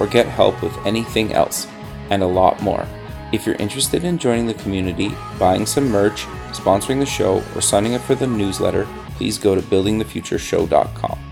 or get help with anything else, and a lot more. If you're interested in joining the community, buying some merch, sponsoring the show, or signing up for the newsletter, please go to buildingthefutureshow.com.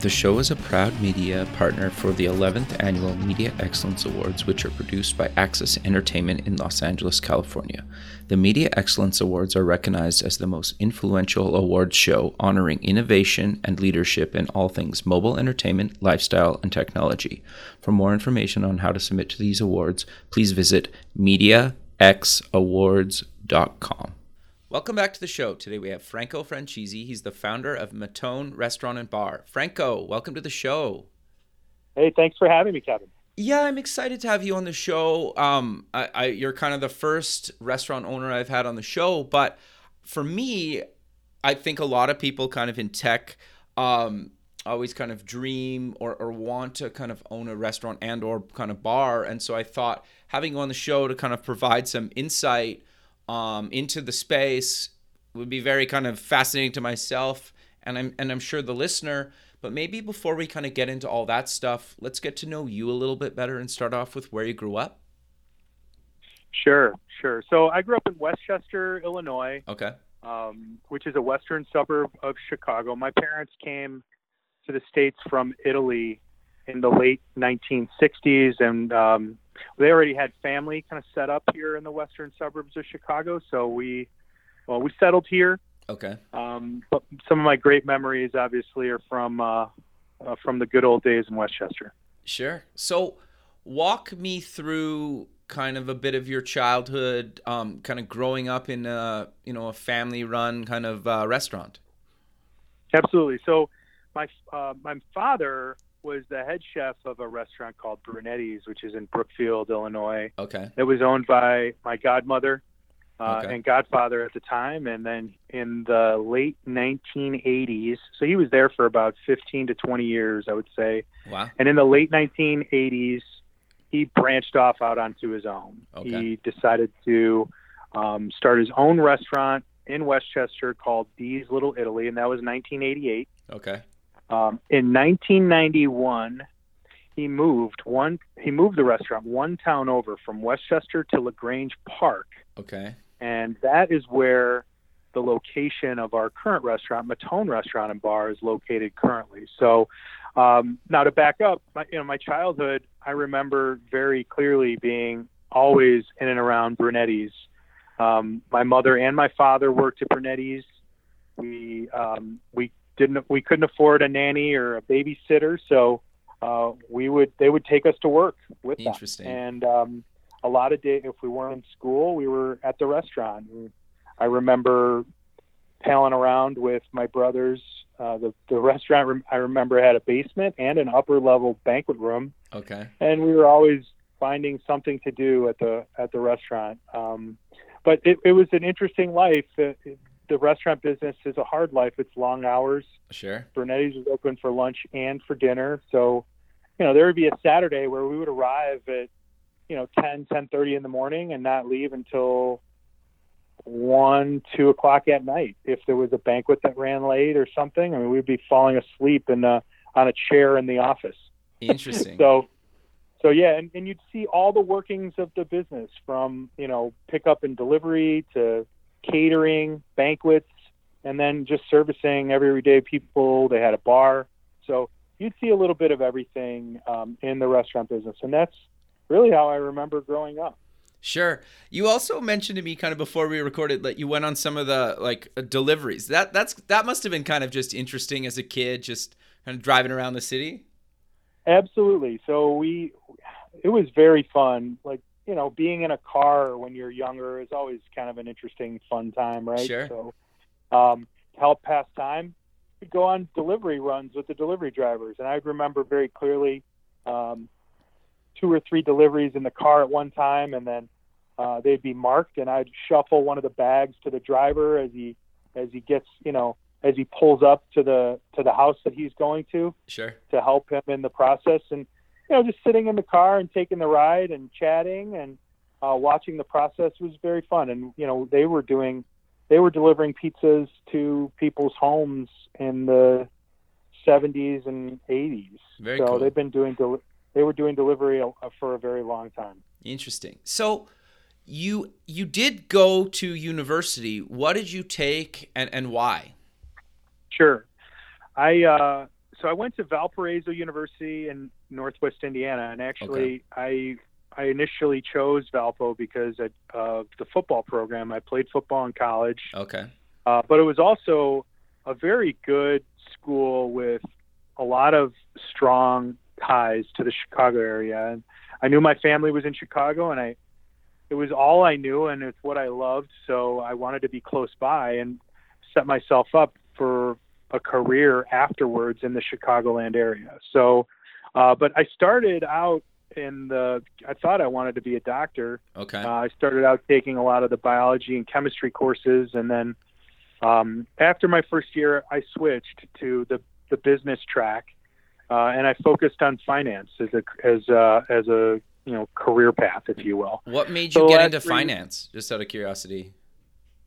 The show is a proud media partner for the 11th Annual Media Excellence Awards, which are produced by Access Entertainment in Los Angeles, California. The Media Excellence Awards are recognized as the most influential awards show honoring innovation and leadership in all things mobile entertainment, lifestyle, and technology. For more information on how to submit to these awards, please visit MediaXAwards.com. Welcome back to the show. Today we have Franco Francisi. He's the founder of Mattone Restaurant and Bar. Franco, welcome to the show. Hey, thanks for having me, Kevin. Yeah, I'm excited to have you on the show. Um, I, I, you're kind of the first restaurant owner I've had on the show, but for me, I think a lot of people kind of in tech um, always kind of dream or, or want to kind of own a restaurant and or kind of bar, and so I thought having you on the show to kind of provide some insight um, into the space would be very kind of fascinating to myself, and I'm and I'm sure the listener. But maybe before we kind of get into all that stuff, let's get to know you a little bit better and start off with where you grew up. Sure, sure. So I grew up in Westchester, Illinois. Okay. Um, which is a western suburb of Chicago. My parents came to the states from Italy in the late 1960s, and um, they already had family kind of set up here in the western suburbs of Chicago. So we, well, we settled here. Okay. Um, but some of my great memories, obviously, are from uh, uh, from the good old days in Westchester. Sure. So, walk me through kind of a bit of your childhood, um, kind of growing up in a you know a family run kind of uh, restaurant. Absolutely. So, my uh, my father was the head chef of a restaurant called Brunetti's, which is in Brookfield, Illinois. Okay. It was owned by my godmother uh, Okay. and godfather at the time. And then in the late 1980s, so he was there for about 15 to 20 years, I would say. Wow. And in the late 1980s, he branched off out onto his own. Okay. He decided to um, start his own restaurant in Westchester called Dee's Little Italy, and that was 1988. Okay. Um, in 1991, he moved one. He moved the restaurant one town over from Westchester to La Grange Park, Okay. and that is where the location of our current restaurant, Mattone Restaurant and Bar, is located currently. So, um, now to back up, my, you know, my childhood, I remember very clearly being always in and around Brunetti's. Um, my mother and my father worked at Brunetti's. We um, we didn't we couldn't afford a nanny or a babysitter, so uh, we would they would take us to work with them. And um, a lot of days, if we weren't in school, we were at the restaurant. And I remember palling around with my brothers. Uh, the the restaurant rem- I remember had a basement and an upper level banquet room, Okay. and we were always finding something to do at the at the restaurant. Um, but it, it was an interesting life. The, the restaurant business is a hard life. It's long hours. Sure. Brunetti's was open for lunch and for dinner. So, you know, there would be a Saturday where we would arrive at, you know, 10, 10.30 in the morning and not leave until 1, 2 o'clock at night. If there was a banquet that ran late or something, I mean, we'd be falling asleep in the, on a chair in the office. Interesting. So, so yeah, and, and you'd see all the workings of the business from, you know, pickup and delivery to catering, banquets, and then just servicing everyday people. They had a bar. So you'd see a little bit of everything um, in the restaurant business. And that's really how I remember growing up. Sure. You also mentioned to me kind of before we recorded that you went on some of the like uh, deliveries. That that's that must have been kind of just interesting as a kid, just kind of driving around the city. Absolutely. So we, it was very fun. Like, you know, being in a car when you're younger is always kind of an interesting, fun time, right? Sure. So, um, to help pass time, we'd go on delivery runs with the delivery drivers. And I remember very clearly, um, two or three deliveries in the car at one time, and then uh, they'd be marked, and I'd shuffle one of the bags to the driver as he as he gets you know as he pulls up to the to the house that he's going to Sure. to help him in the process, and you know just sitting in the car and taking the ride and chatting and uh, watching the process was very fun. And you know they were doing they were delivering pizzas to people's homes in the 70s and 80s. Very so cool. they've been doing del- they were doing delivery uh, for a very long time. Interesting. So you you did go to university. What did you take and, and why? Sure. I uh, so I went to Valparaiso University in Northwest Indiana, and actually I I initially chose Valpo because of uh, the football program. I played football in college, Okay. uh, but it was also a very good school with a lot of strong ties to the Chicago area. And I knew my family was in Chicago, and I it was all I knew, and it's what I loved. So I wanted to be close by and set myself up for a career afterwards in the Chicagoland area. So, uh, but I started out in the. I thought I wanted to be a doctor. Okay. Uh, I started out taking a lot of the biology and chemistry courses, and then um, after my first year, I switched to the the business track, uh, and I focused on finance as a as a, as a you know career path, if you will. what made so you get into three- finance? Just out of curiosity.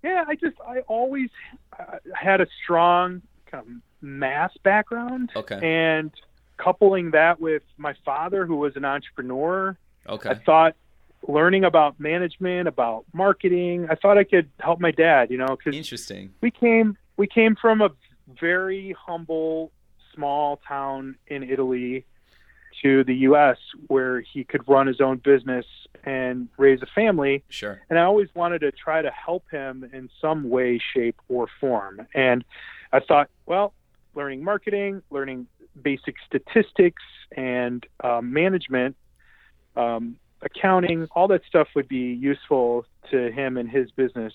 Yeah, I just I always uh, had a strong kind of math background, Okay. and coupling that with my father, who was an entrepreneur, okay. I thought learning about management, about marketing, I thought I could help my dad, you know, because Interesting. we came we came from a very humble small town in Italy to the US where he could run his own business and raise a family Sure. and I always wanted to try to help him in some way shape or form and I thought well learning marketing learning basic statistics and um, management um, accounting all that stuff would be useful to him and his business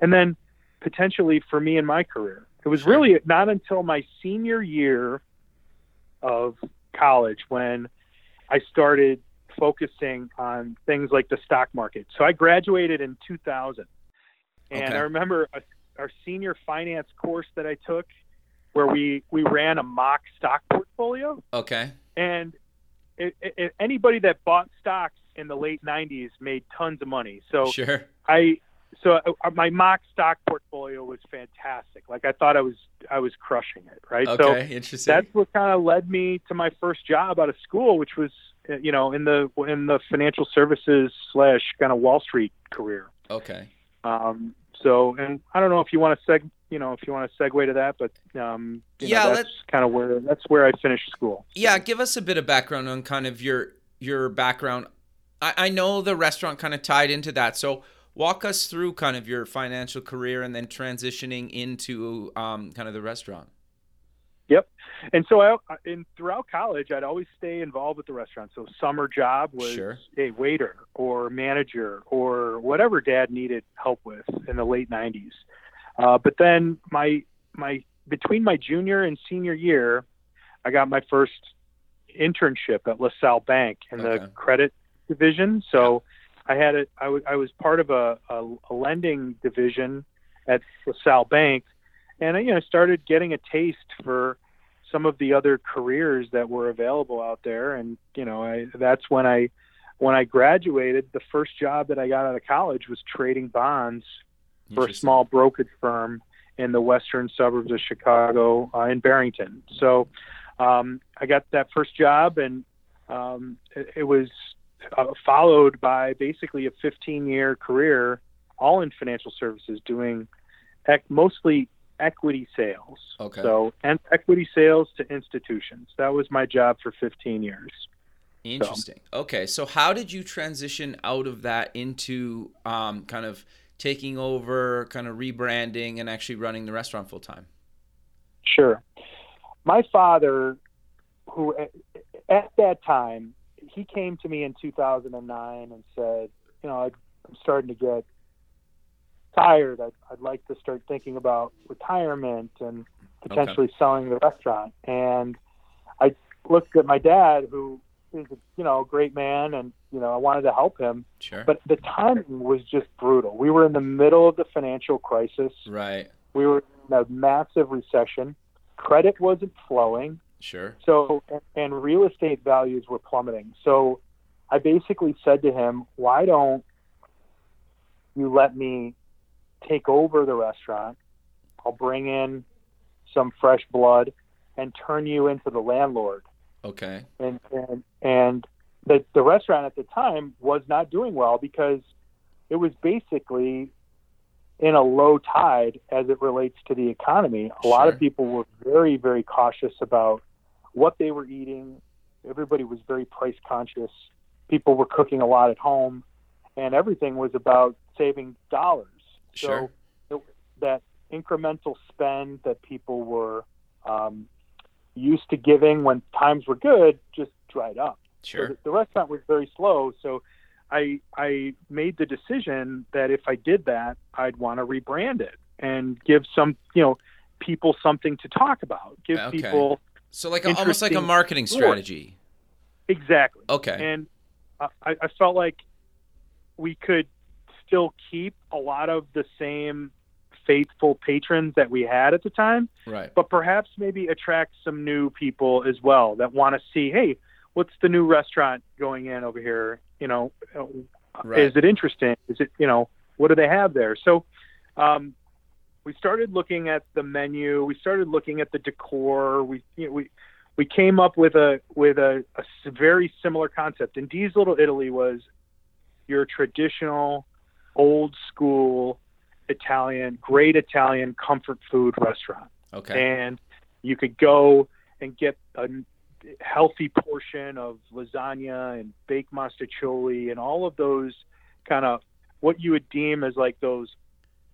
and then potentially for me in my career it was really not until my senior year of college when I started focusing on things like the stock market. So I graduated in 2000. And Okay. I remember a, our senior finance course that I took where we, we ran a mock stock portfolio. Okay. And it, it, anybody that bought stocks in the late 90s made tons of money. So Sure. I so my mock stock portfolio was fantastic. Like I thought I was I was crushing it, right? So Okay. Interesting. that's what kind of led me to my first job out of school, which was you know in the in the financial services slash kind of Wall Street career. okay. Um, so, and I don't know if you want to seg you know if you want to segue to that, but um, you know, Yeah, that's kind of where that's where I finished school. Yeah, give us a bit of background on kind of your your background. I, I know the restaurant kind of tied into that. So walk us through kind of your financial career and then transitioning into um, kind of the restaurant. And so I, in throughout college, I'd always stay involved with the restaurant. So summer job was Sure. a waiter or manager or whatever dad needed help with in the late 90s. Uh, but then my my between my junior and senior year, I got my first internship at LaSalle Bank in Okay. the credit division. So I had it. I I was part of a, a, a lending division at LaSalle Bank, and I, you know started getting a taste for some of the other careers that were available out there. And you know, I, that's when I when I graduated. The first job that I got out of college was trading bonds for a small brokerage firm in the western suburbs of Chicago uh, in Barrington. So um, I got that first job, and um, it, it was uh, followed by basically a 15 year career, all in financial services, doing ec- mostly equity sales. Okay. So, and equity sales to institutions. That was my job for 15 years. Interesting. Okay, so how did you transition out of that into um, kind of taking over, kind of rebranding, and actually running the restaurant full time? Sure. My father, who at that time, he came to me in 2009 and said, you know, I'm starting to get tired. I'd, I'd like to start thinking about retirement and potentially selling the restaurant. And I looked at my dad, who is a, you know a great man, and you know I wanted to help him. Sure. But the timing was just brutal. We were in the middle of the financial crisis. right. We were in a massive recession. Credit wasn't flowing. Sure. So, and real estate values were plummeting. So, I basically said to him, "Why don't you let me take over the restaurant? I'll bring in some fresh blood and turn you into the landlord." Okay. And and and the the restaurant at the time was not doing well because it was basically in a low tide as it relates to the economy. A lot of people were very, very cautious about what they were eating. Everybody was very price conscious. People were cooking a lot at home, and everything was about saving dollars. Sure. So it, that incremental spend that people were um, used to giving when times were good just dried up. So Sure. the, the restaurant was very slow. So I I made the decision that if I did that, I'd want to rebrand it and give some you know people something to talk about. Give Okay. people So like a, almost like a marketing strategy. exactly. Okay. And I, I felt like we could still keep a lot of the same faithful patrons that we had at the time, right. but perhaps maybe attract some new people as well that want to see, hey, what's the new restaurant going in over here? You know, uh, Right. is it interesting? Is it, you know, what do they have there? So, um, we started looking at the menu. We started looking at the decor. We, you know, we, we came up with a with a, a very similar concept. And D's Little Italy was your traditional, old school Italian, great Italian comfort food restaurant Okay. and you could go and get a healthy portion of lasagna and baked mostaccioli and all of those kind of what you would deem as like those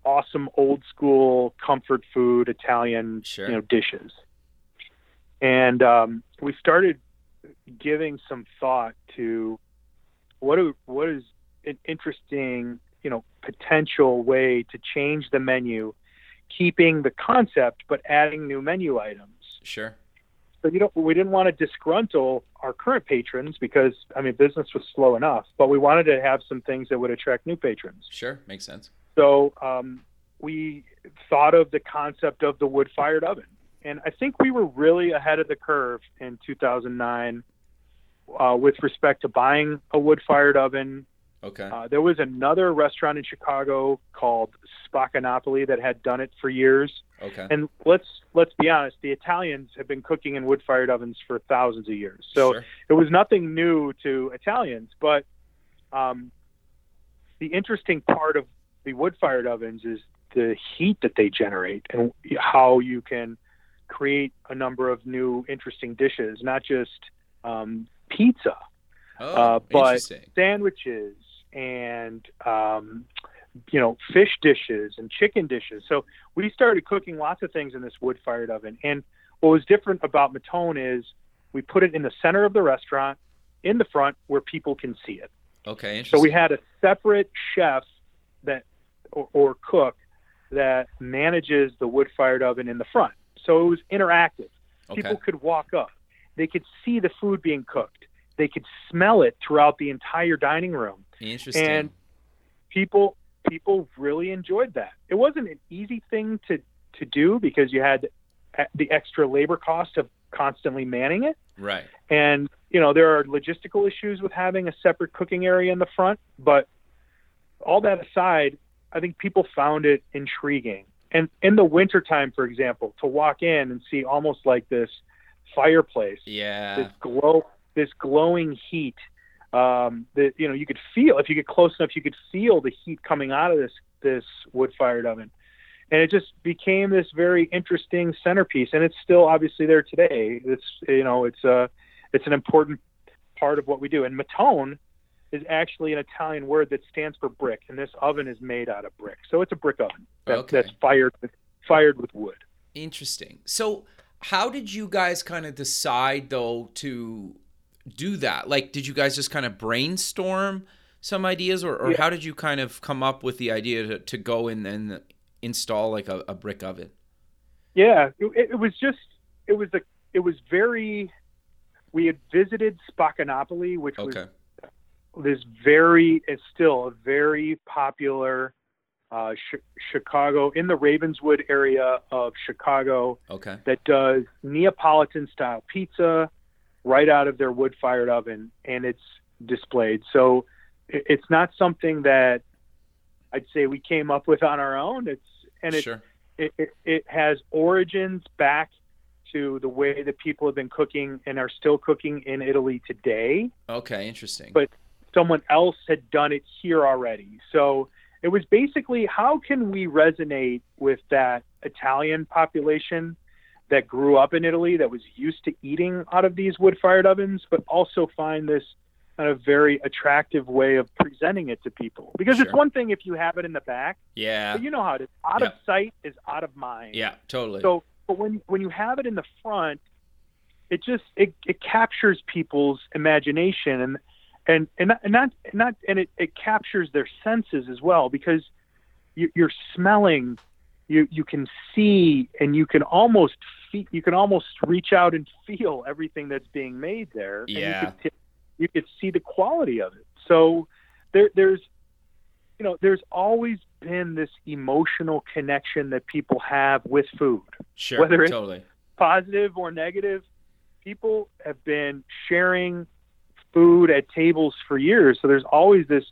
awesome old school comfort food Italian Sure. you know dishes. And um, we started giving some thought to what do, what is an interesting you know potential way to change the menu keeping the concept but adding new menu items. Sure. So you don't we didn't want to disgruntle our current patrons because I mean business was slow enough, but we wanted to have some things that would attract new patrons. Sure. Makes sense. So um, we thought of the concept of the wood fired oven. And I think we were really ahead of the curve in 2009 uh, with respect to buying a wood fired oven, Okay. uh, there was another restaurant in Chicago called Spaccanapoli that had done it for years. okay. And let's let's be honest, the Italians have been cooking in wood-fired ovens for thousands of years. So Sure. it was nothing new to Italians. But um, the interesting part of the wood-fired ovens is the heat that they generate and how you can create a number of new interesting dishes, not just um, pizza, Oh, uh, but sandwiches and um, you know fish dishes and chicken dishes. So we started cooking lots of things in this wood-fired oven. And what was different about Mattone is we put it in the center of the restaurant, in the front where people can see it. Okay. So we had a separate chef that or, or cook that manages the wood-fired oven in the front. So it was interactive. okay. People could walk up. They could see the food being cooked. They could smell it throughout the entire dining room. Interesting. And people people really enjoyed that. It wasn't an easy thing to to do because you had the extra labor cost of constantly manning it. right. And you know there are logistical issues with having a separate cooking area in the front, but all that aside, I think people found it intriguing. And in the wintertime, for example, to walk in and see almost like this fireplace, Yeah. this glow, this glowing heat um, that you know you could feel if you get close enough, you could feel the heat coming out of this this wood-fired oven, and it just became this very interesting centerpiece. And it's still obviously there today. It's you know it's a it's an important part of what we do. And mattone is actually an Italian word that stands for brick, and this oven is made out of brick, so it's a brick oven that, Okay. that's fired with, fired with wood. Interesting. So, how did you guys kind of decide though to do that? Like, did you guys just kind of brainstorm some ideas, or, or Yeah. how did you kind of come up with the idea to, to go in and install like a, a brick oven? Yeah, it, it was just it was a it was very we had visited Spaccanapoli, which Okay. was this very, it's still a very popular uh, Ch- Chicago in the Ravenswood area of Chicago Okay. that does Neapolitan style pizza right out of their wood fired oven, and it's displayed. So it's not something that I'd say we came up with on our own. It's and it's sure. it, it, it has origins back to the way that people have been cooking and are still cooking in Italy today. Okay. Interesting. But- Someone else had done it here already. So it was basically how can we resonate with that Italian population that grew up in Italy that was used to eating out of these wood fired ovens, but also find this kind of very attractive way of presenting it to people. Because it's one thing if you have it in the back, yeah. you know how it is. Out Yeah. of sight is out of mind. Yeah. Totally. So, but when when you have it in the front, it just it, it captures people's imagination and and and not and not, and not and it, it captures their senses as well because you, you're smelling, you you can see and you can almost feel, you can almost reach out and feel everything that's being made there. And Yeah. you could, t- you could see the quality of it. So there there's you know there's always been this emotional connection that people have with food sure. whether it's- totally. positive or negative people have been sharing food at tables for years so there's always this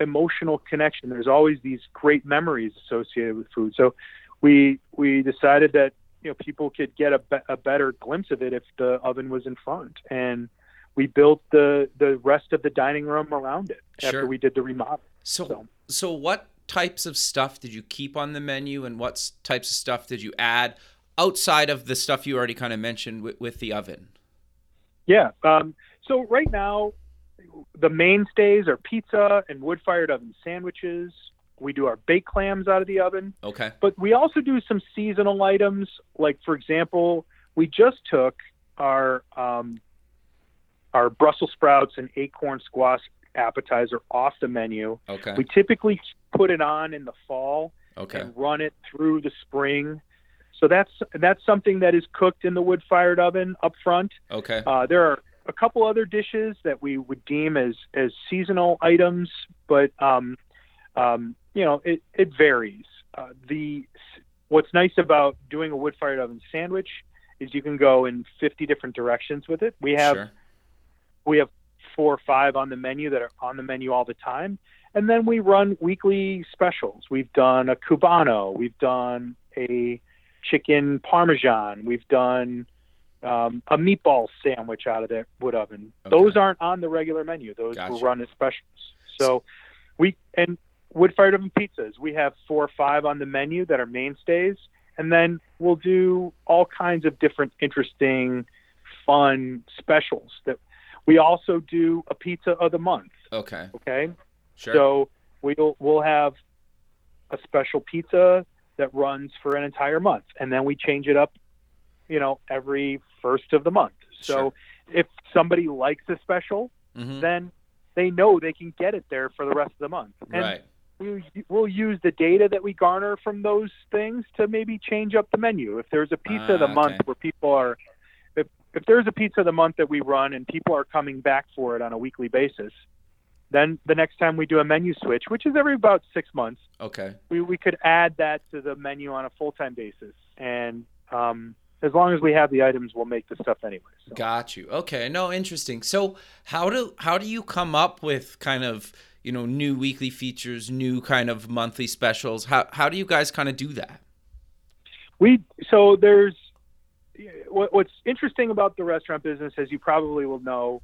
emotional connection there's always these great memories associated with food so we we decided that you know people could get a, be- a better glimpse of it if the oven was in front and we built the the rest of the dining room around it after we did the remodel So, So- so what types of stuff did you keep on the menu, and what types of stuff did you add outside of the stuff you already kind of mentioned with, with the oven? Yeah. Um, so right now, the mainstays are pizza and wood-fired oven sandwiches. We do our baked clams out of the oven, Okay. but we also do some seasonal items. Like for example, we just took our um, our Brussels sprouts and acorn squash appetizer off the menu. Okay. We typically put it on in the fall okay. and run it through the spring. So that's that's something that is cooked in the wood-fired oven up front. Okay. Uh, there are a couple other dishes that we would deem as as seasonal items, but um, um, you know it it varies. Uh, the what's nice about doing a wood-fired oven sandwich is you can go in 50 different directions with it. We have sure. we have four or five on the menu that are on the menu all the time, and then we run weekly specials. We've done a cubano, we've done a chicken parmesan, we've done um, a meatball sandwich out of that wood oven. Okay. Those aren't on the regular menu; those Gotcha. will run as specials. So we and wood fired oven pizzas. We have four or five on the menu that are mainstays, and then we'll do all kinds of different interesting, fun specials. That we also do a pizza of the month. Okay. Okay, Sure. so we'll we'll have a special pizza that runs for an entire month, and then we change it up, you know, every first of the month. So Sure. if somebody likes a special, Mhm. then they know they can get it there for the rest of the month. And Right. we, we'll use the data that we garner from those things to maybe change up the menu. If there's a pizza of the Ah, month okay. where people are, if, if there's a pizza of the month that we run and people are coming back for it on a weekly basis, then the next time we do a menu switch, which is every about six months, Okay. we, we could add that to the menu on a full time basis. And um, as long as we have the items, we'll make the stuff anyway. So. Got you. Okay. No, interesting. So how do how do you come up with kind of you know new weekly features, new kind of monthly specials? How how do you guys kind of do that? We so there's what, what's interesting about the restaurant business, as you probably will know.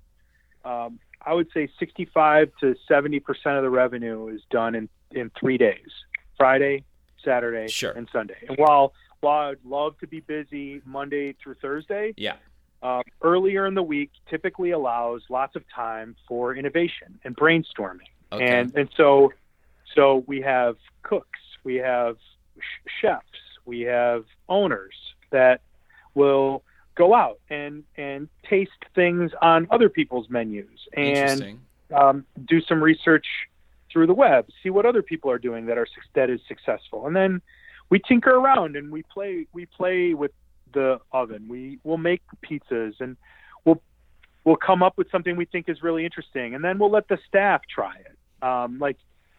Um, I would say 65 to 70 percent of the revenue is done in in three days: Friday, Saturday, Sure. and Sunday. And while while I'd love to be busy Monday through Thursday, Yeah. uh, earlier in the week typically allows lots of time for innovation and brainstorming. Okay. And and so so we have cooks, we have sh- chefs, we have owners that will go out and and taste things on other people's menus and um, do some research through the web, see what other people are doing that are that is successful, and then we tinker around and we play we play with the oven. We will make pizzas and we'll we'll come up with something we think is really interesting, and then we'll let the staff try it. Um, like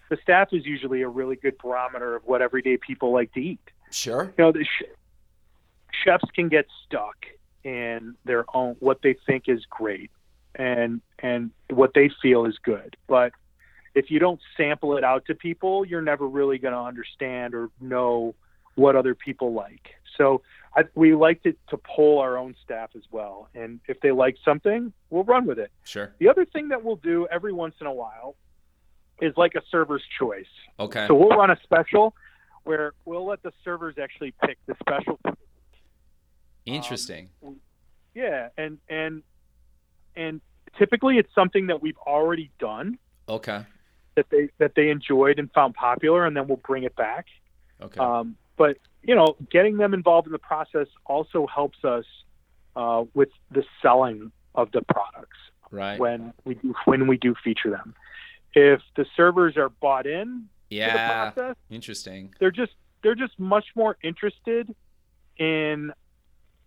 the staff is usually a really good barometer of what everyday people like to eat. Sure. You know, the sh- chefs can get stuck in their own what they think is great and and what they feel is good, but if you don't sample it out to people, you're never really going to understand or know what other people like. So I, we like to, to poll our own staff as well. And if they like something, we'll run with it. Sure. The other thing that we'll do every once in a while is like a server's choice. Okay. So we'll run a special where we'll let the servers actually pick the special. Interesting. Um, yeah, and and and typically it's something that we've already done okay. that they that they enjoyed and found popular, and then we'll bring it back. Okay. Um, but you know, getting them involved in the process also helps us uh, with the selling of the products right. when we do when we do feature them. If the servers are bought in to yeah. the process, Interesting. they're just they're just much more interested in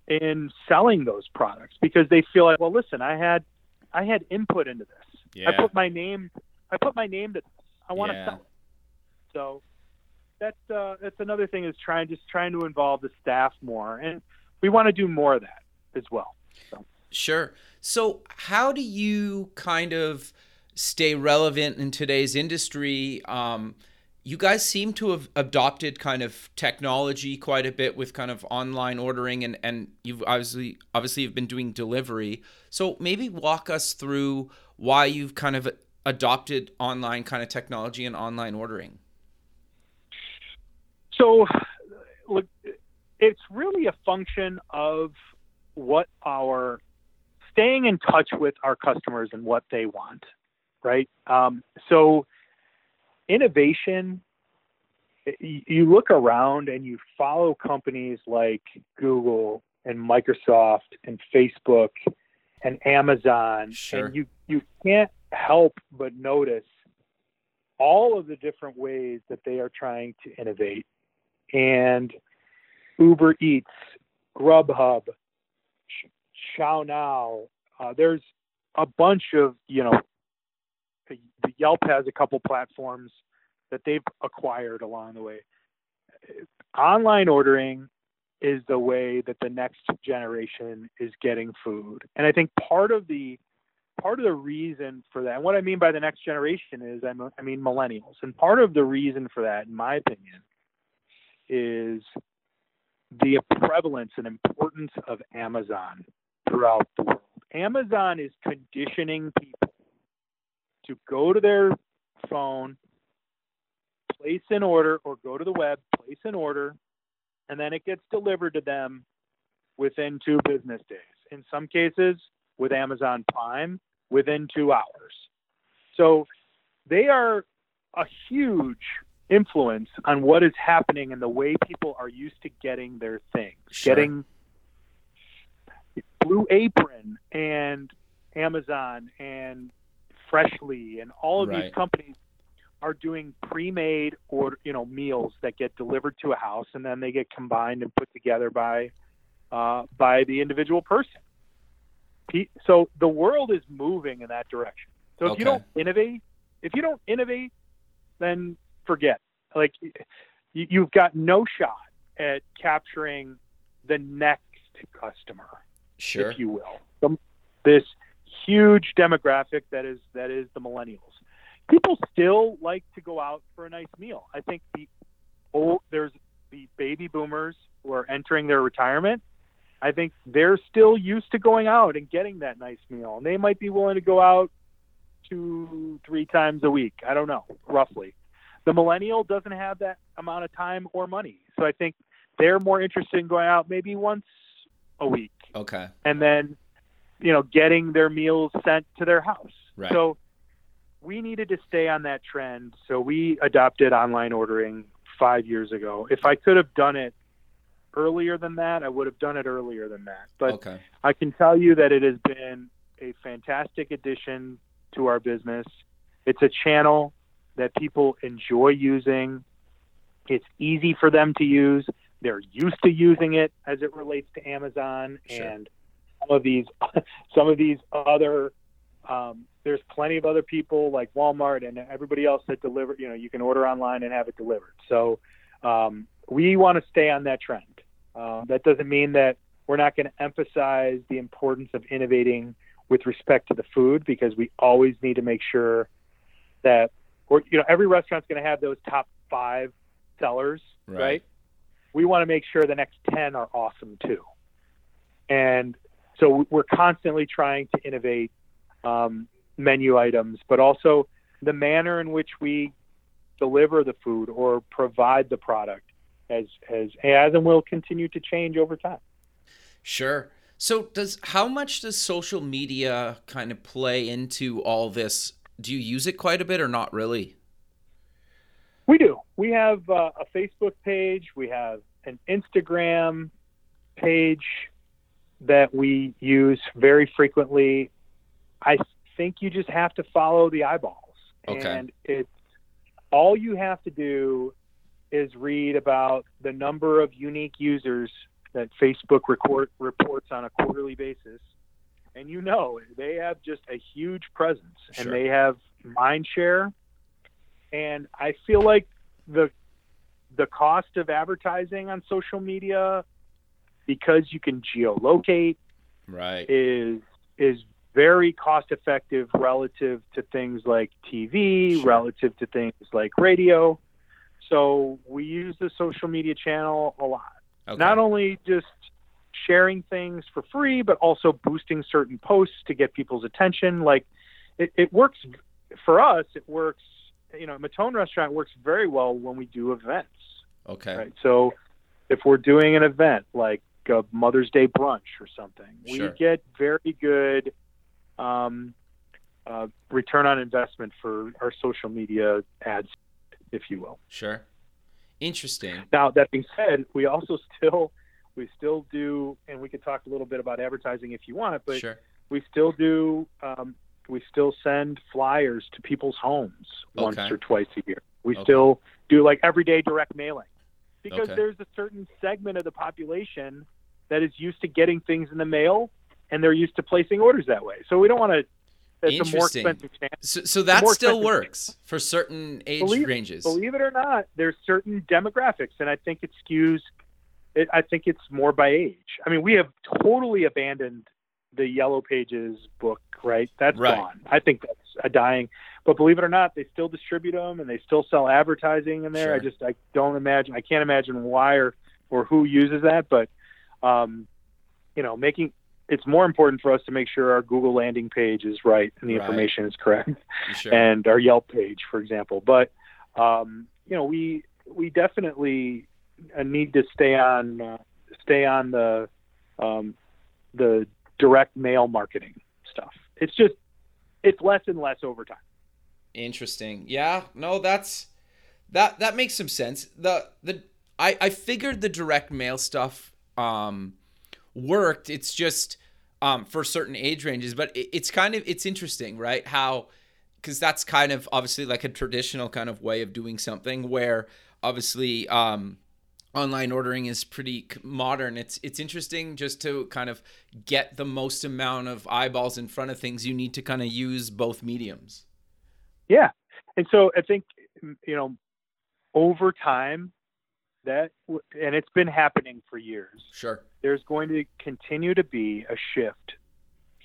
in selling those products because they feel like, well, listen, I had I had input into this. Yeah. I put my name I put my name to this. I want to Yeah. sell it. So that's uh, that's another thing is trying just trying to involve the staff more, and we want to do more of that as well. Sure. So, how do you kind of stay relevant in today's industry? Um, you guys seem to have adopted kind of technology quite a bit with kind of online ordering, and and you've obviously obviously you've been doing delivery. So maybe walk us through why you've kind of adopted online kind of technology and online ordering. So, look, it's really a function of what our staying in touch with our customers and what they want, right? Um, so, innovation. You look around and you follow companies like Google and Microsoft and Facebook and Amazon, Sure. and you you can't help but notice all of the different ways that they are trying to innovate and Uber Eats, Grubhub, ChowNow. Uh, there's a bunch of, you know, the Yelp has a couple platforms that they've acquired along the way. Online ordering is the way that the next generation is getting food. And I think part of the part of the reason for that, and what I mean by the next generation is I mean millennials. And part of the reason for that, in my opinion, is the prevalence and importance of Amazon throughout the world. Amazon is conditioning people to go to their phone, place an order, or go to the web, place an order, and then it gets delivered to them within two business days. In some cases, with Amazon Prime, within two hours. So they are a huge influence on what is happening and the way people are used to getting their things. Sure. Getting Blue Apron and Amazon and Freshly and all of Right. these companies are doing pre-made or you know meals that get delivered to a house and then they get combined and put together by uh, by the individual person. So the world is moving in that direction. So if Okay. you don't innovate, if you don't innovate, then forget. Like you, you've got no shot at capturing the next customer, Sure. if you will. The- this huge demographic that is that is the millennials. People still like to go out for a nice meal. I think the old there's the baby boomers who are entering their retirement. I think they're still used to going out and getting that nice meal, and they might be willing to go out two, three times a week. I don't know, roughly. The millennial doesn't have that amount of time or money, so I think they're more interested in going out maybe once a week. Okay. and then you know getting their meals sent to their house. Right. so we needed to stay on that trend. So we adopted online ordering five years ago. If i could have done it earlier than that i would have done it earlier than that. But okay. i can tell you that it has been a fantastic addition to our business. It's a channel that people enjoy using it's easy for them to use they're used to using it as it relates to amazon Sure. and some of these some of these other um, there's plenty of other people like Walmart and everybody else that deliver. You know, you can order online and have it delivered. So um, we want to stay on that trend. Uh, that doesn't mean that we're not going to emphasize the importance of innovating with respect to the food because we always need to make sure that, or you know, every restaurant's going to have those top five sellers, right? right? We want to make sure the next ten are awesome too, and so we're constantly trying to innovate um, menu items, but also the manner in which we deliver the food or provide the product as as as and will continue to change over time. Sure. So does how much does social media kind of play into all this? Do you use it quite a bit or not really? We do. We have uh, a Facebook page. We have an Instagram page that we use very frequently. I think you just have to follow the eyeballs. Okay. And it's all you have to do is read about the number of unique users that Facebook record, reports on a quarterly basis. And you know, they have just a huge presence sure. and they have mind share. And I feel like the the cost of advertising on social media because you can geolocate right is is very cost effective relative to things like TV, sure. relative to things like radio. So we use the social media channel a lot. Okay. Not only just sharing things for free, but also boosting certain posts to get people's attention. Like it, it works for us. It works. You know, Mattone Restaurant works very well when we do events. Okay. Right. So if we're doing an event like a Mother's Day brunch or something, sure. we get very good um, uh, return on investment for our social media ads, if you will. Sure. Interesting. Now that being said, we also still we still do, and we could talk a little bit about advertising if you want, but sure. we still do. Um, we still send flyers to people's homes once okay. or twice a year. We okay. still do like everyday direct mailing because okay. there's a certain segment of the population that is used to getting things in the mail and they're used to placing orders that way. So we don't want to. It's a more expensive. So, so that still works for certain age believe, ranges. Believe it or not, there's certain demographics, and I think it skews. It, I think it's more by age. I mean, we have totally abandoned the Yellow Pages book, right? That's right. gone. I think that's a dying. But believe it or not, they still distribute them and they still sell advertising in there. Sure. I just I don't imagine. I can't imagine why or or who uses that. But um, you know, making it's more important for us to make sure our Google landing page is right and the right. information is correct, sure. and our Yelp page, for example. But um, you know, we we definitely uh, need to stay on uh, stay on the um, the direct mail marketing stuff. It's just it's less and less over time. Interesting. Yeah. No, that's that that makes some sense. The the I I figured the direct mail stuff um worked. It's just um, for certain age ranges, but it, it's kind of it's interesting, right? How because that's kind of obviously like a traditional kind of way of doing something where obviously um, online ordering is pretty modern. It's it's interesting just to kind of get the most amount of eyeballs in front of things. You need to kind of use both mediums. Yeah, and so I think you know over time that and it's been happening for years. Sure. There's going to continue to be a shift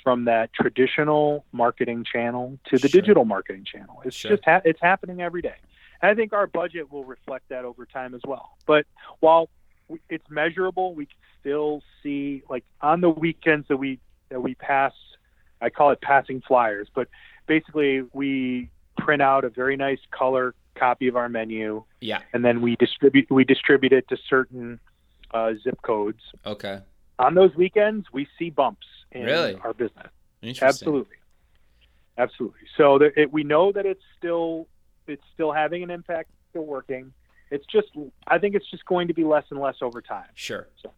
from that traditional marketing channel to the sure. digital marketing channel. It's sure. just ha- it's happening every day. And I think our budget will reflect that over time as well. But while it's measurable, we can still see like on the weekends that we that we pass I call it passing flyers, but basically we print out a very nice color copy of our menu. Yeah. And then we distribute we distribute it to certain uh, zip codes. Okay. On those weekends, we see bumps in really? our business. Really? Absolutely. Absolutely. So it, we know that it's still it's still having an impact, still working. It's just I think it's just going to be less and less over time. Sure. So.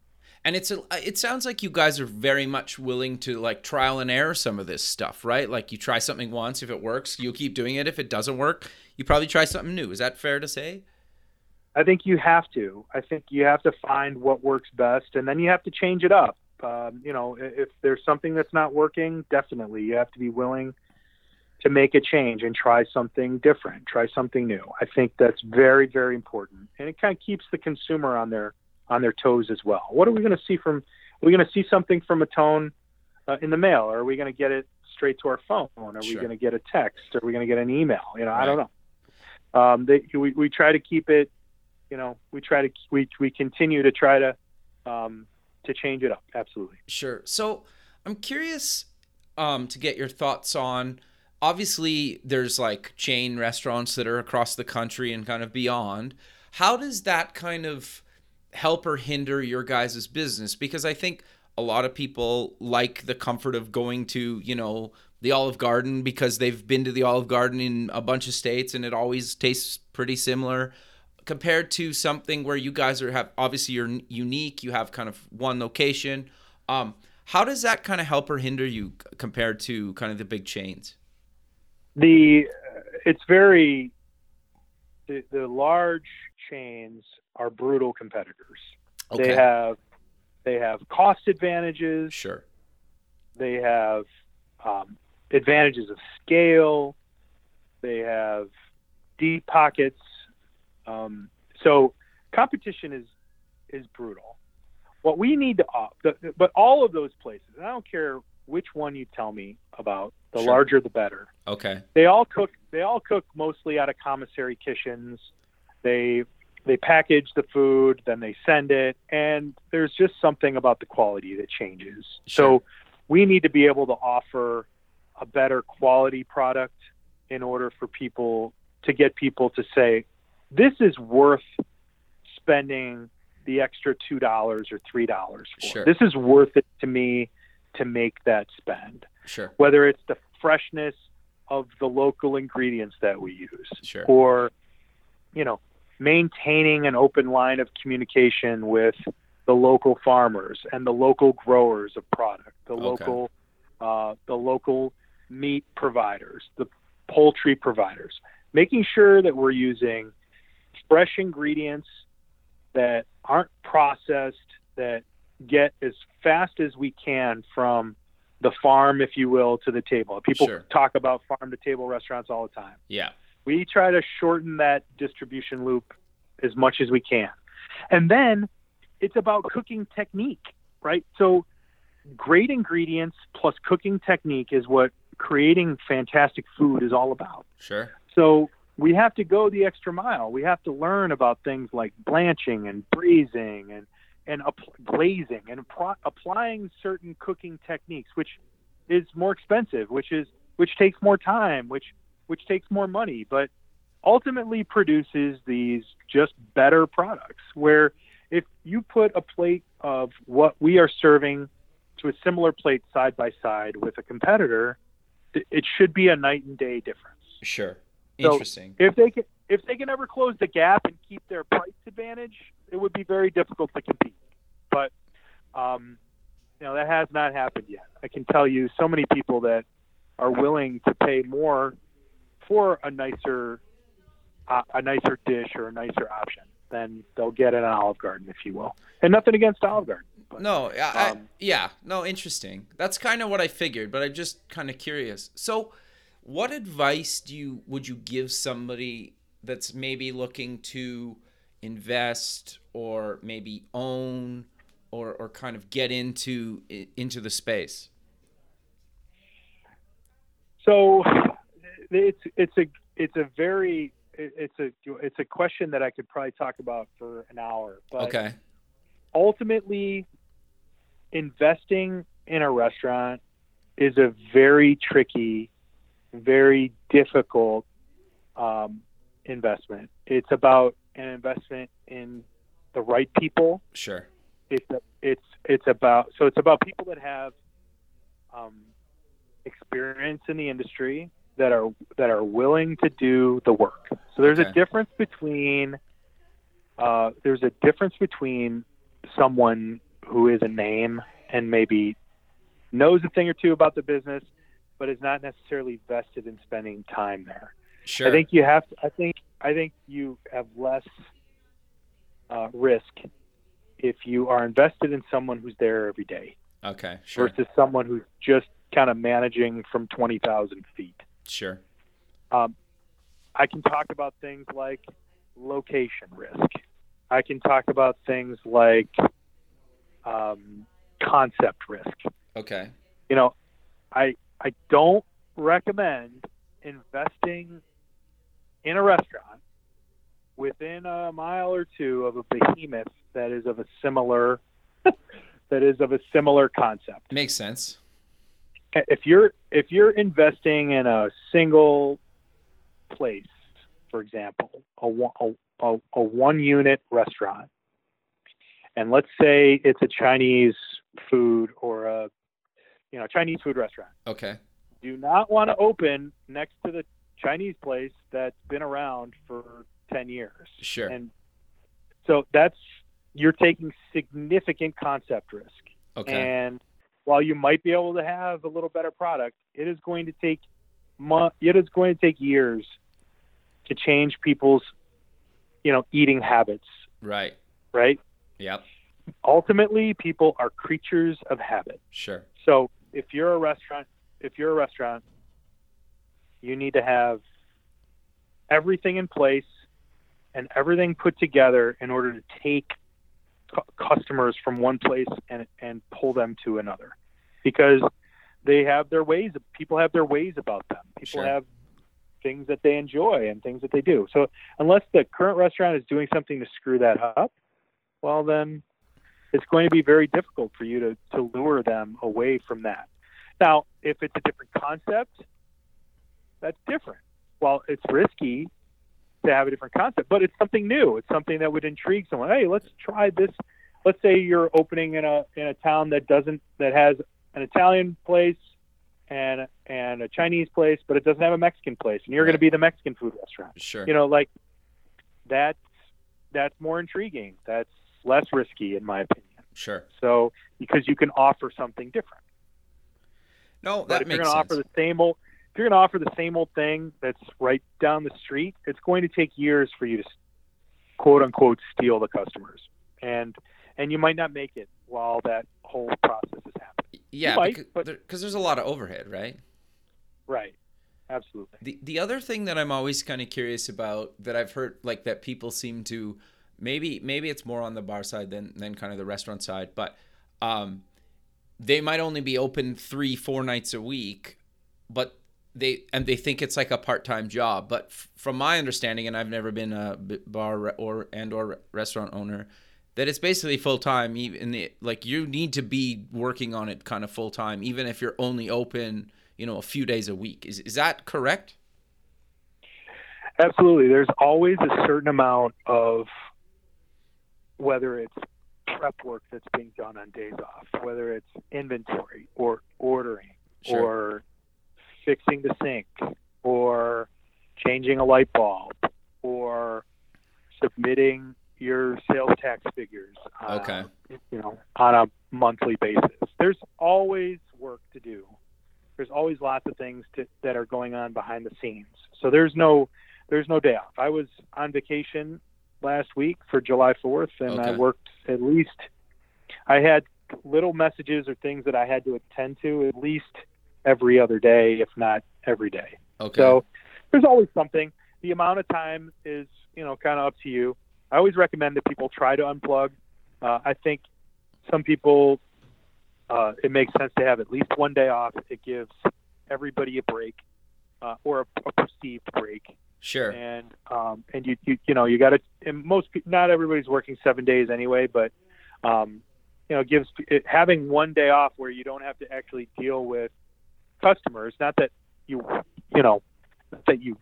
And it's a, it sounds like you guys are very much willing to like trial and error some of this stuff right? Like you try something once if it works you'll keep doing it. If it doesn't work you probably try something new. Is that fair to say? I think you have to. I think you have to find what works best and then you have to change it up. Um, you know, if there's something that's not working, definitely. You have to be willing to make a change and try something different, try something new. I think that's very, very important, and it kind of keeps the consumer on their on their toes as well. What are we going to see from? Are we going to see something from Mattone uh, in the mail, or are we going to get it straight to our phone? Are sure. we going to get a text? Are we going to get an email? You know, right. I don't know. Um, they, we we try to keep it. You know, we try to we we continue to try to um, to change it up. Absolutely. Sure. So I'm curious um, to get your thoughts on. Obviously, there's like chain restaurants that are across the country and kind of beyond. How does that kind of help or hinder your guys' business? Because I think a lot of people like the comfort of going to, you know, the Olive Garden because they've been to the Olive Garden in a bunch of states and it always tastes pretty similar compared to something where you guys are have obviously you're unique, you have kind of one location. Um, how does that kind of help or hinder you compared to kind of the big chains? The it's very the, the large chains are brutal competitors. Okay. They have they have cost advantages. Sure. They have um, advantages of scale. They have deep pockets. Um, so competition is is brutal. What we need to, uh, the, but all of those places, I don't care which one you tell me about, the sure. larger the better. Okay. They all cook. They all cook mostly out of commissary kitchens. They they package the food, then they send it, and there's just something about the quality that changes. Sure. So we need to be able to offer a better quality product in order for people to get people to say, this is worth spending the extra two dollars or three dollars for. Sure. This is worth it to me to make that spend. Sure. Whether it's the freshness of the local ingredients that we use, sure. or you know, maintaining an open line of communication with the local farmers and the local growers of product, the okay. local uh, the local meat providers, the poultry providers, making sure that we're using fresh ingredients that aren't processed, that get as fast as we can from the farm, if you will, to the table. People sure. talk about farm to table restaurants all the time. Yeah we try to shorten that distribution loop as much as we can. And then it's about cooking technique, right? So great ingredients plus cooking technique is what creating fantastic food is all about. Sure. So we have to go the extra mile. We have to learn about things like blanching and braising and and glazing and pro- applying certain cooking techniques, which is more expensive, which is which takes more time, which which takes more money, but ultimately produces these just better products. Where if you put a plate of what we are serving to a similar plate side by side with a competitor, it should be a night and day difference. Sure. Interesting. So if they can if they can ever close the gap and keep their price advantage, it would be very difficult to compete. But um, you know that has not happened yet. I can tell you so many people that are willing to pay more for a nicer uh, a nicer dish or a nicer option, then they'll get at an Olive Garden, if you will. And nothing against Olive Garden. But, no, I, um, I, yeah, no, interesting. That's kind of what I figured, but I'm just kind of curious. So, what advice do you would you give somebody that's maybe looking to invest or maybe own or or kind of get into into the space? So it's it's a it's a very it's a it's a question that I could probably talk about for an hour. But okay. Ultimately, investing in a restaurant is a very tricky, very difficult um, investment. It's about an investment in the right people. Sure. It's a, it's it's about so it's about people that have um, experience in the industry that are that are willing to do the work. So there's okay. a difference between uh, there's a difference between someone who is a name and maybe knows a thing or two about the business, but is not necessarily vested in spending time there. Sure. I think you have. To, I think I think you have less uh, risk if you are invested in someone who's there every day. Okay, sure. versus someone who's just kind of managing from 20,000 feet. Sure. Um, I can talk about things like location risk. I can talk about things like um, concept risk. Okay. You know, I I don't recommend investing in a restaurant within a mile or two of a behemoth that is of a similar that is of a similar concept. Makes sense. If you're if you're investing in a single place, for example, a a, a, a one unit restaurant, and let's say it's a Chinese food or a you know Chinese food restaurant. Okay. Do not want to open next to the Chinese place that's been around for 10 years. Sure. And so that's you're taking significant concept risk. Okay. And while you might be able to have a little better product, it is going to take mo- it is going to take years to change people's you know eating habits, right. right? Yep. Ultimately, people are creatures of habit. Sure. So if you're a restaurant, if you're a restaurant, you need to have everything in place and everything put together in order to take cu- customers from one place and and pull them to another, because they have their ways. People have their ways about them. People Sure. have things that they enjoy and things that they do. So unless the current restaurant is doing something to screw that up, well then it's going to be very difficult for you to, to lure them away from that. Now, if it's a different concept, that's different. Well, it's risky to have a different concept, but it's something new. It's something that would intrigue someone. Hey, let's try this. Let's say you're opening in a in a town that doesn't that has an Italian place and and a Chinese place, but it doesn't have a Mexican place, and you're going to be the Mexican food restaurant. Sure. You know, like that's that's more intriguing. That's less risky, in my opinion. Sure. So because you can offer something different. No, that But if you're going to sense. offer the same old, if you're going to offer the same old thing that's right down the street, it's going to take years for you to quote unquote steal the customers, and and you might not make it while that whole process is happening. yeah, might, because, but- there- there's a lot of overhead, right? Right. Absolutely. The the other thing that I'm always kind of curious about that I've heard like that people seem to maybe maybe it's more on the bar side than than kind of the restaurant side, but um they might only be open 3 4 nights a week, but they and they think it's like a part-time job, but f- from my understanding and I've never been a bar or and or restaurant owner that it's basically full time even the, like you need to be working on it kind of full time even if you're only open you know a few days a week is is that correct Absolutely. There's always a certain amount of whether it's prep work that's being done on days off, whether it's inventory or ordering Sure. or fixing the sink or changing a light bulb or submitting your sales tax figures uh, Okay. you know on a monthly basis. There's always work to do. There's always lots of things to, that are going on behind the scenes. So there's no there's no day off. I was on vacation last week for july 4th and i worked at least i had little messages or things that i had to attend to at least every other day if not every day okay so there's always something. The amount of time is, you know, kind of up to you. I always recommend that people try to unplug. Uh, I think some people, uh, it makes sense to have at least one day off. It gives everybody a break uh, or a, a perceived break. sure And um, and you, you you know you got to. And most not everybody's working seven days anyway, but um, you know gives it, having one day off where you don't have to actually deal with customers. Not that you you know that you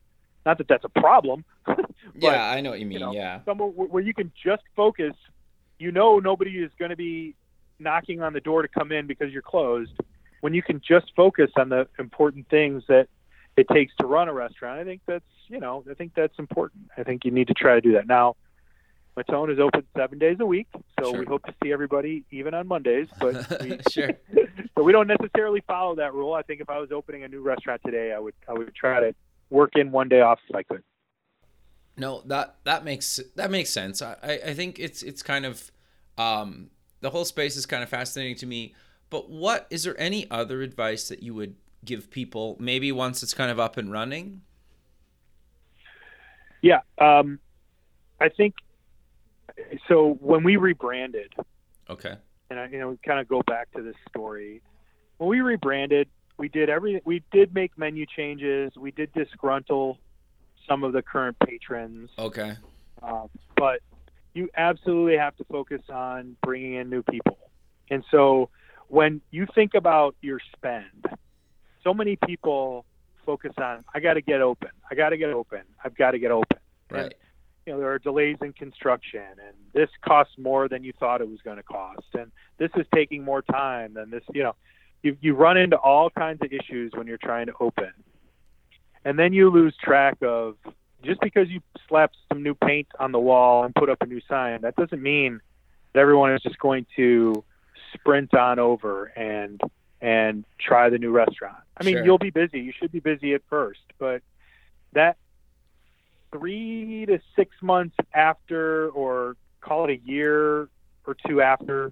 not that that's a problem. but, yeah i know what you mean know, yeah somewhere where where you can just focus. You know nobody is going to be knocking on the door to come in because you're closed. When you can just focus on the important things that it takes to run a restaurant, I think that's you know I think that's important. I think you need to try to do that. Now, Mattone is open seven days a week, so Sure. we hope to see everybody even on Mondays. But we, sure but we don't necessarily follow that rule. I think if I was opening a new restaurant today, I would I would try to work in one day off if I could. No, that that makes that makes sense. I, I I think it's it's kind of um, the whole space is kind of fascinating to me, But what is there any other advice that you would give people maybe once it's kind of up and running? Yeah, um, I think so. When we rebranded, okay, and I, you know, we kind of go back to this story. When we rebranded, we did every we did make menu changes. We did disgruntle some of the current patrons. Okay, um, but you absolutely have to focus on bringing in new people. And so when you think about your spend, so many people focus on I got to get open. I got to get open. I've got to get open. Right. And, you know, there are delays in construction and this costs more than you thought it was going to cost and this is taking more time than this, you know, you you run into all kinds of issues when you're trying to open. And then you lose track of just because you slap some new paint on the wall and put up a new sign, that doesn't mean that everyone is just going to sprint on over and and try the new restaurant. I mean, Sure. you'll be busy. You should be busy at first, but that three to six months after, or call it a year or two after,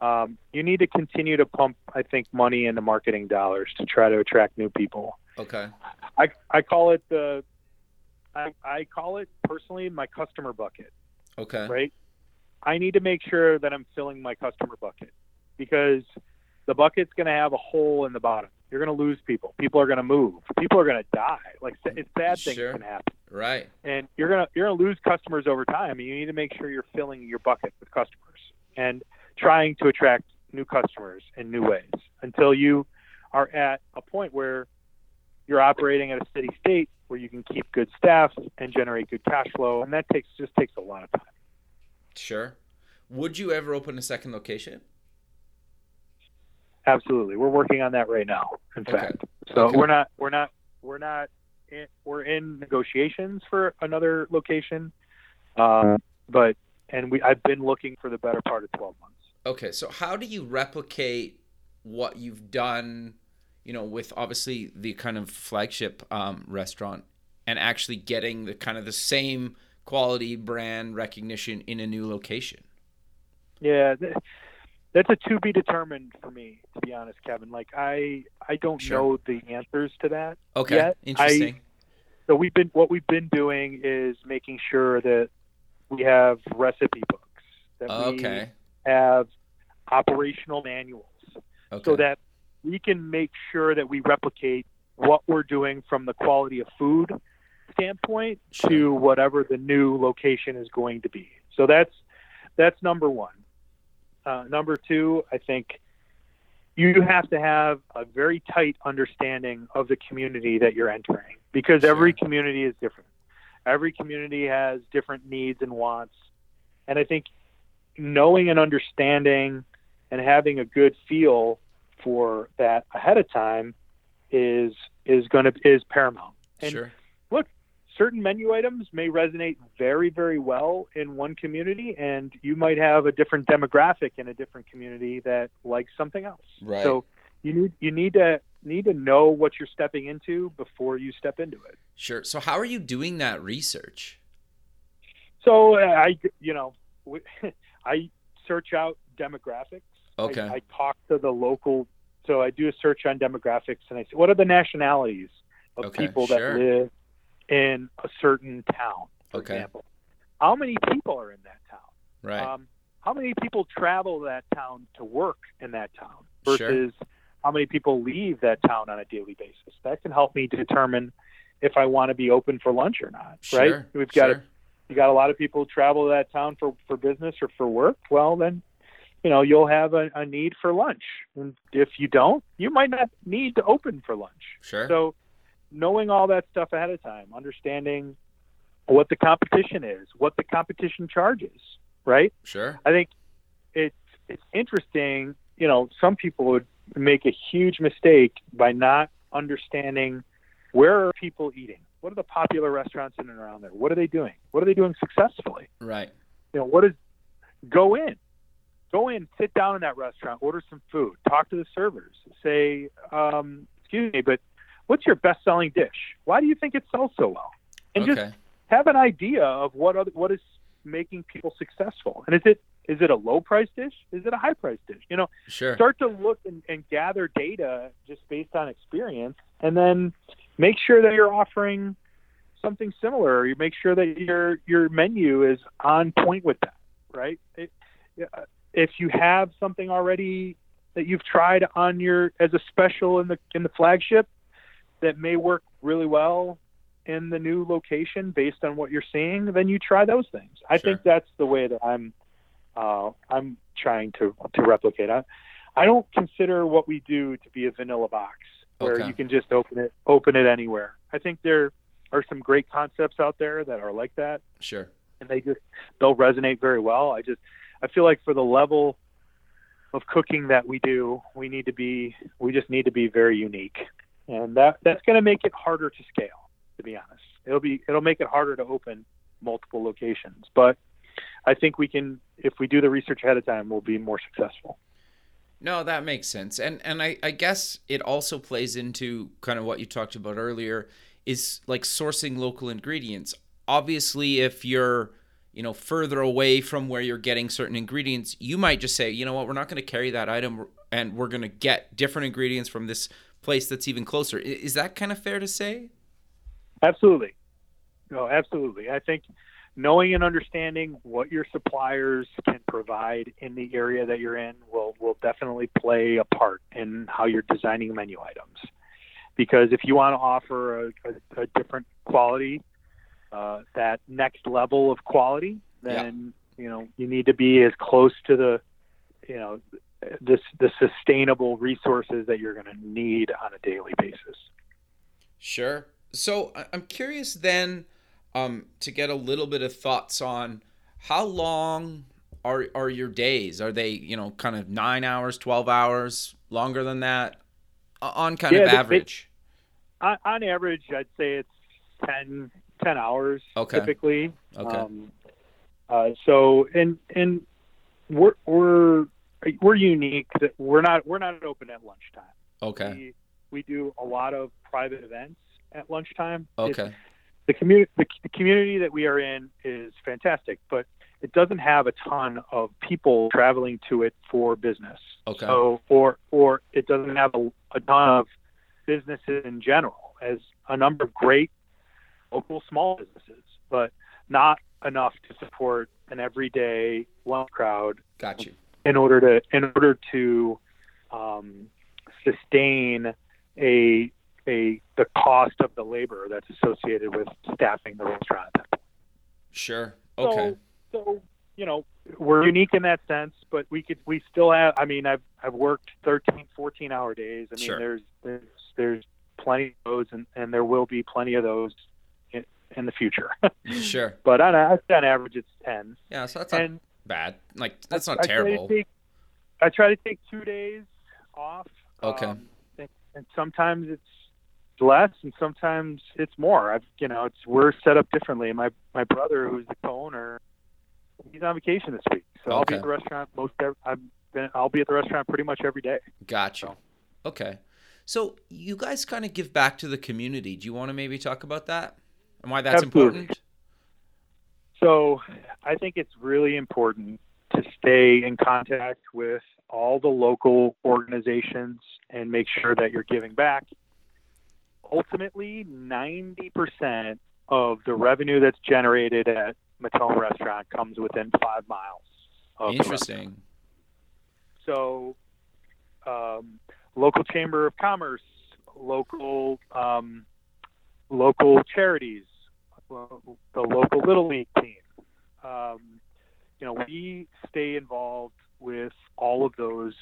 um, you need to continue to pump, I think, money into marketing dollars to try to attract new people. okay, I I call it the I, I call it personally my customer bucket, okay, right? I need to make sure that I'm filling my customer bucket because the bucket's going to have a hole in the bottom. You're going to lose people. People are going to move. People are going to die. Like it's bad things Sure. can happen, right, and you're gonna you're gonna lose customers over time. And you need to make sure you're filling your bucket with customers and trying to attract new customers in new ways until you are at a point where you're operating at a steady state where you can keep good staff and generate good cash flow, and that takes just takes a lot of time. sure. Would you ever open a second location? Absolutely, we're working on that right now. In Okay. fact, so Okay. we're not we're not we're not in, we're in negotiations for another location, um, but and we I've been looking for the better part of twelve months. Okay, so how do you replicate what you've done, you know, with obviously the kind of flagship um, restaurant and actually getting the kind of the same quality brand recognition in a new location? Yeah, that's a to be determined for me, to be honest, Kevin. Like I I don't Sure. know the answers to that. Okay, Yet, interesting. So we've been what we've been doing is making sure that we have recipe books, that okay, we have operational manuals, okay, so that we can make sure that we replicate what we're doing from the quality of food standpoint Sure. to whatever the new location is going to be. So that's that's number one. Uh, number two, I think you have to have a very tight understanding of the community that you're entering because every community is different. Every community has different needs and wants, and I think knowing and understanding and having a good feel for that ahead of time is is going to is paramount. And sure, certain menu items may resonate very very well in one community and you might have a different demographic in a different community that likes something else Right. so you need you need to need to know what you're stepping into before you step into it sure. So how are you doing that research? so uh, i you know i search out demographics I- Okay, I, talk to the local so i do a search on demographics and i say what are the nationalities of Okay, people sure. that live in a certain town for Okay. example how many people are in that town right, um, how many people travel that town to work in that town Sure. versus how many people leave that town on a daily basis that can help me determine if i want to be open for lunch or not sure. right we've got a you got a lot of people travel to that town for for business or for work well then you know you'll have a, a need for lunch and if you don't you might not need to open for lunch Sure. so knowing all that stuff ahead of time understanding what the competition is what the competition charges right? Sure. i think it's it's interesting you know some people would make a huge mistake by not understanding where are people eating? What are the popular restaurants in and around there? What are they doing? What are they doing successfully? Right. you know what is go in. Go in sit down in that restaurant order some food talk to the servers say um, excuse me but what's your best selling dish why do you think it sells so well and okay. just have an idea of what other, what is making people successful and is it is it a low price dish? Is it a high price dish? You know, sure. start to look and, and gather data just based on experience, and then make sure that you're offering something similar. You make sure that your your menu is on point with that, right? It, if you have something already that you've tried on your as a special in the in the flagship that may work really well in the new location based on what you're seeing, then you try those things. I Sure. think that's the way that I'm uh, I'm trying to to replicate. I, I don't consider what we do to be a vanilla box where Okay. you can just open it open it anywhere. I think there are some great concepts out there that are like that Sure. and they just they'll resonate very well. I just I feel like for the level of cooking that we do, we need to be we just need to be very unique, and that that's going to make it harder to scale. To be honest, it'll be it'll make it harder to open multiple locations, but I think we can if we do the research ahead of time, we'll be more successful. No, that makes sense. And and I, I guess it also plays into kind of what you talked about earlier is like sourcing local ingredients. Obviously, if you're, you know, further away from where you're getting certain ingredients, you might just say, you know what, we're not going to carry that item and we're going to get different ingredients from this place that's even closer. Is that kind of fair to say? Absolutely. No, absolutely. I think knowing and understanding what your suppliers can provide in the area that you're in will will definitely play a part in how you're designing menu items. Because if you want to offer a, a, a different quality, uh, that next level of quality, then you know you need to be as close to the, you know, this the sustainable resources that you're going to need on a daily basis. Sure. So I'm curious then um, to get a little bit of thoughts on how long are are your days? Are they you know kind of nine hours, twelve hours, longer than that, on kind Yeah, of they- they- average? on, on average, I'd say it's 10, 10 hours Okay. typically. Okay. Um, uh, so and and we're we're we're unique that we're not we're not open at lunchtime. okay. We we do a lot of private events at lunchtime. It's- Okay. the community the, the community that we are in is fantastic, but it doesn't have a ton of people traveling to it for business. Okay. So, or or it doesn't have a, a ton of businesses in general, as a number of great local small businesses, but not enough to support an everyday lunch crowd Got you. In order to in order to um, sustain a a the cost of the labor that's associated with staffing the restaurant at that point. Sure. Okay. So, you know, we're unique in that sense, but we could we still have I mean, I've I've worked 13, 14 hour days. I mean, Sure. there's there's there's plenty of those and, and there will be plenty of those in, in the future. Sure. but on on average it's 10. Yeah. So that's And bad. Like that's I not try to terrible. take- I try to take 2 days off. Okay. Um, and, and sometimes it's less and sometimes it's more. I've you know, it's we're set up differently. My my brother who's the co-owner he's on vacation this week. So I'll be at the restaurant most I've been I'll be at the restaurant pretty much every day. Gotcha. you. Okay. So you guys kind of give back to the community. Do you want to maybe talk about that and why that's Absolutely. important? So I think it's really important to stay in contact with all the local organizations and make sure that you're giving back. Ultimately, 90% of the revenue that's generated at Mattone Restaurant comes within five miles. Interesting. So, um, local chamber of commerce, local um, local charities, the local little league team. Um, you know, we stay involved with all of those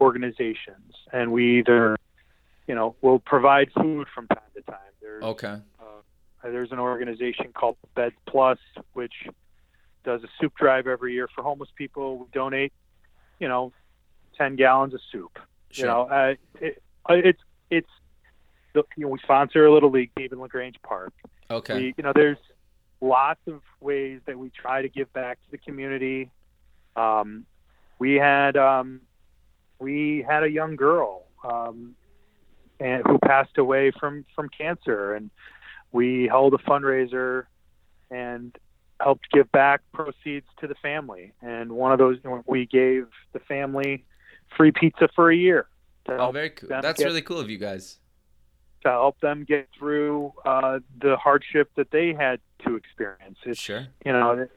organizations, and we either, you know, will provide food from time to time. There's Okay. uh, there's an organization called Bed Plus, which does a soup drive every year for homeless people. We donate, you know, ten gallons of soup. Sure. You know, uh, it, uh, it's it's you know we sponsor a little league, David La Grange Park. okay. We, you know, there's lots of ways that we try to give back to the community. Um, we had um, we had a young girl um, and who passed away from from cancer, and we held a fundraiser, and helped give back proceeds to the family. And one of those, we gave the family free pizza for a year. Oh, very cool. That's get, really cool of you guys. To help them get through uh, the hardship that they had to experience. It's, sure. You know,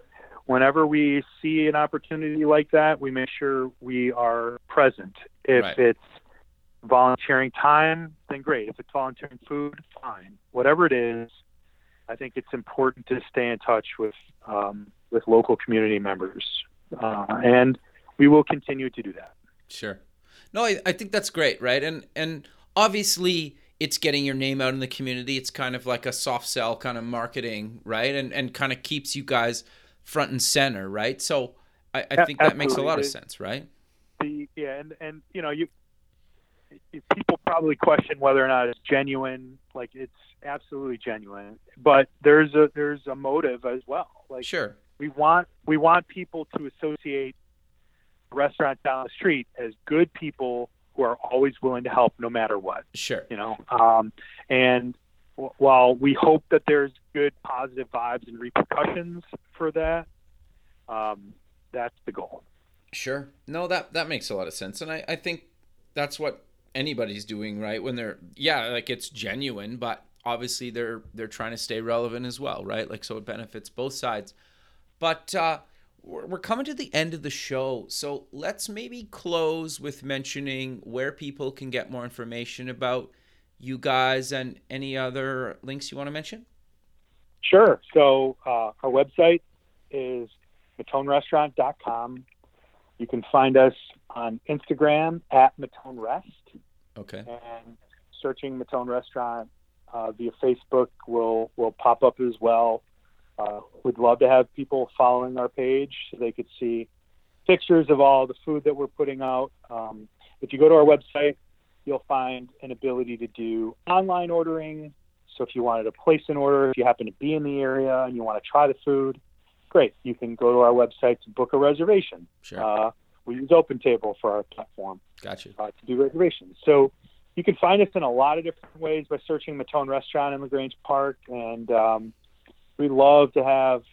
whenever we see an opportunity like that, we make sure we are present. If right. it's volunteering time, then great. If it's volunteering food, fine. Whatever it is, I think it's important to stay in touch with um, with local community members, uh, and we will continue to do that. Sure. No, I, I think that's great, right? And and obviously it's getting your name out in the community. It's kind of like a soft sell kind of marketing, right? And and kind of keeps you guys front and center, right? So I, I think that makes a lot of sense, right? The, yeah, and and you know you people probably question whether or not it's genuine. Like it's absolutely genuine, but there's a there's a motive as well. Like sure, we want we want people to associate restaurant down the street as good people who are always willing to help no matter what. Sure, you know, um, and while we hope that there's good positive vibes and repercussions for that, um, that's the goal. Sure. No, that that makes a lot of sense, and I I think that's what anybody's doing, right? When they're yeah, like it's genuine, but obviously they're they're trying to stay relevant as well, right? Like so it benefits both sides. But uh we're coming to the end of the show, so let's maybe close with mentioning where people can get more information about you guys and any other links you want to mention. Sure. So uh, our website is mattonerestaurant.com. You can find us on Instagram at Mattone Rest. Okay. And searching Mattone Restaurant uh, via Facebook will will pop up as well. Uh, we'd love to have people following our page so they could see pictures of all the food that we're putting out. Um, if you go to our website, you'll find an ability to do online ordering. So if you wanted to place an order, if you happen to be in the area and you want to try the food, great. You can go to our website to book a reservation. Sure. Uh, we use OpenTable for our platform. Gotcha. Uh, to do reservations. So you can find us in a lot of different ways by searching Mattone Restaurant in La Grange Park, and um, we love to have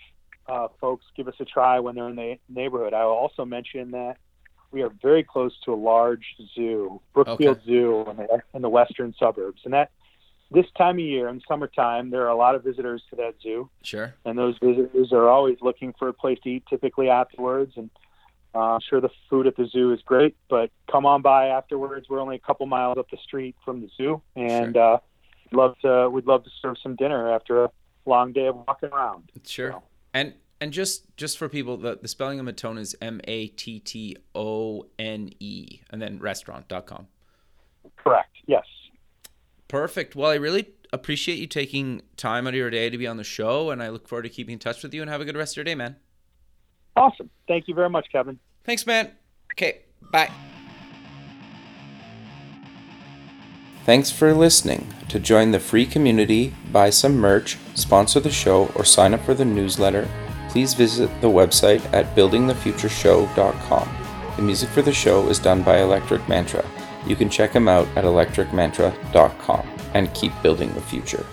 uh, folks give us a try when they're in the neighborhood. I will also mention that we are very close to a large zoo, Brookfield okay. Zoo, in the, in the western suburbs, and that this time of year in summertime, there are a lot of visitors to that zoo. Sure. And those visitors are always looking for a place to eat, typically afterwards. And uh, I'm sure the food at the zoo is great, but come on by afterwards. We're only a couple miles up the street from the zoo, and sure. uh, love to we'd love to serve some dinner after a long day of walking around. Sure. So. And and just just for people, the, the spelling of Mattone is M A T T O N E, and then restaurant.com. Correct. Yes. Perfect. Well, I really appreciate you taking time out of your day to be on the show, and I look forward to keeping in touch with you. And have a good rest of your day, man. Awesome. Thank you very much, Kevin. Thanks, man. Okay, bye. Thanks for listening. To join the free community, buy some merch, sponsor the show, or sign up for the newsletter, please visit the website at buildingthefutureshow.com. The music for the show is done by Electric Mantra. You can check them out at electricmantra.com and keep building the future.